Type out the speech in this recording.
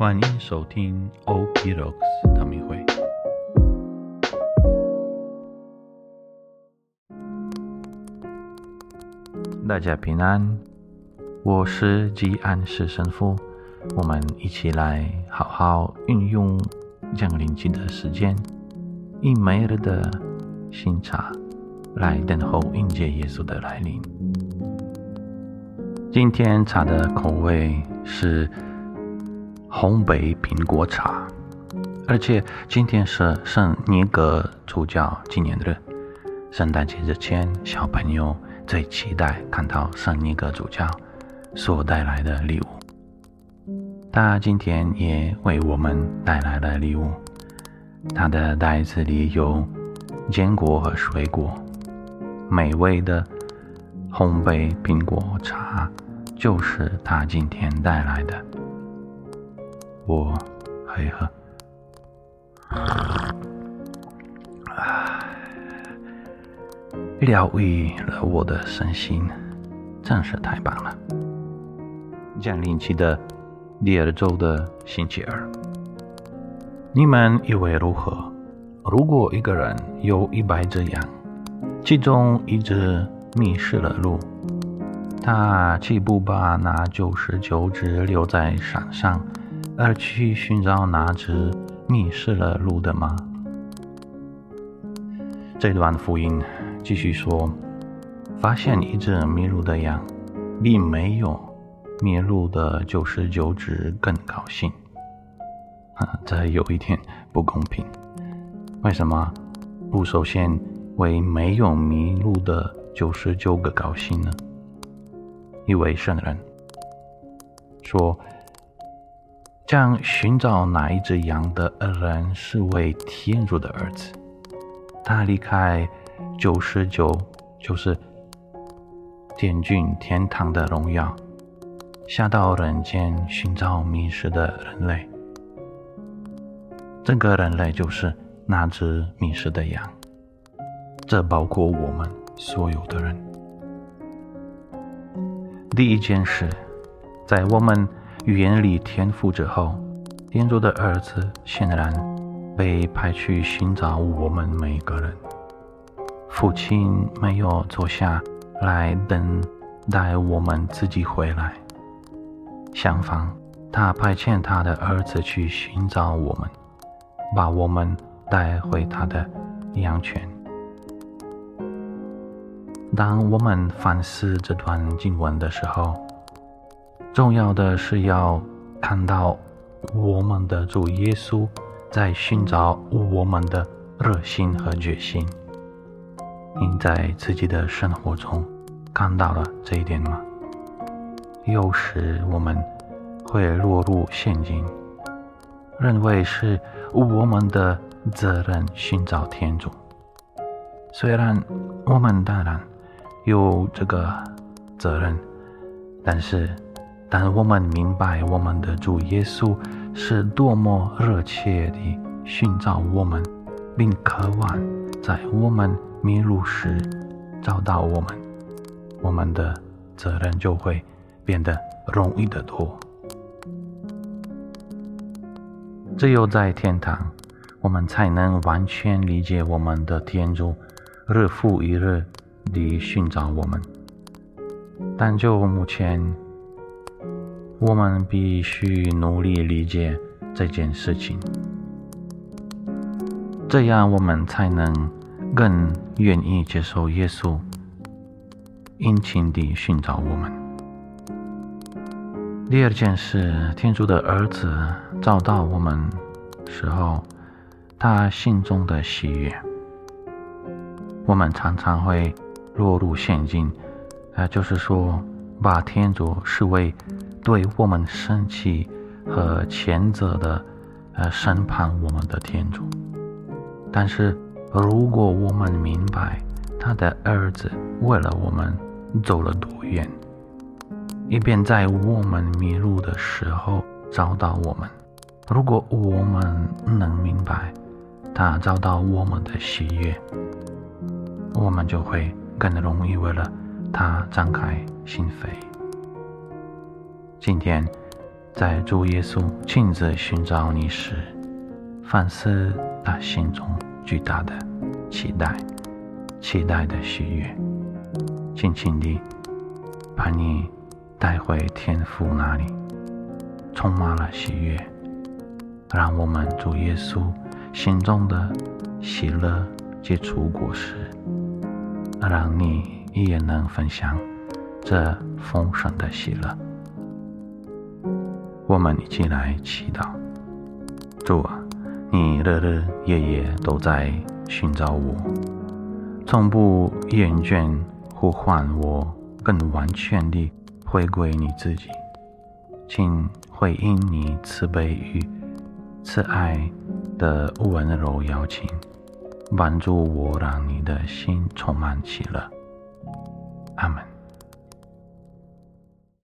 欢迎收听 OP Rocks 唐明会。大家平安，我是吉安市神父。我们一起来好好运用降临期的时间，以每日的新茶来等候迎接耶稣的来临。今天茶的口味是。烘焙苹果茶，而且今天是圣尼格主教纪念日。圣诞节之前，小朋友最期待看到圣尼格主教所带来的礼物。他今天也为我们带来了礼物。他的袋子里有坚果和水果，美味的烘焙苹果茶就是他今天带来的。我喝一喝，疗愈了我的身心，真是太棒了。降临期的第二周的星期二，你们以为如何？如果一个人有一百只羊，其中一只迷失了路，他岂不把那九十九只留在山上？而去寻找那只迷失了路的吗？这段福音继续说：发现一只迷路的羊，比没有迷路的九十九只更高兴。啊这有一点不公平。为什么不首先为没有迷路的九十九个高兴呢？一位圣人说。将寻找哪一只羊的人是为天主的儿子，他离开九十九，就是天君天堂的荣耀，下到人间寻找迷失的人类。这个人类就是那只迷失的羊，这包括我们所有的人。第一件事，在我们。远离天赋之后，天主的儿子显然被派去寻找我们每个人。父亲没有坐下来等待我们自己回来，相反，他派遣他的儿子去寻找我们，把我们带回他的羊圈。当我们反思这段经文的时候，重要的是要看到我们的主耶稣在寻找我们的热心和决心。您在自己的生活中看到了这一点吗？有时我们会落入陷阱，认为是我们的责任寻找天主。虽然我们当然有这个责任，但是。但我们明白，我们的主耶稣是多么热切地寻找我们，并渴望在我们迷路时找到我们，我们的责任就会变得容易得多。只有在天堂，我们才能完全理解我们的天主日复一日地寻找我们。但就目前，我们必须努力理解这件事情，这样我们才能更愿意接受耶稣殷勤地寻找我们。第二件事，天主的儿子找到我们时候，他心中的喜悦。我们常常会落入陷阱，呃，就是说把天主视为。对我们生气和谴责的，呃，审判我们的天主。但是，如果我们明白他的儿子为了我们走了多远，以便在我们迷路的时候找到我们；如果我们能明白他找到我们的喜悦，我们就会更容易为了他张开心扉。今天，在主耶稣亲自寻找你时，反思他心中巨大的期待、期待的喜悦，轻轻地把你带回天父那里，充满了喜悦，让我们主耶稣心中的喜乐结出果实，让你也能分享这丰盛的喜乐。我们一起来祈祷：主啊，你日日夜夜都在寻找我，从不厌倦呼唤我，更完全地回归你自己。请回应你慈悲与慈爱的温柔邀请，帮助我让你的心充满喜乐。阿门。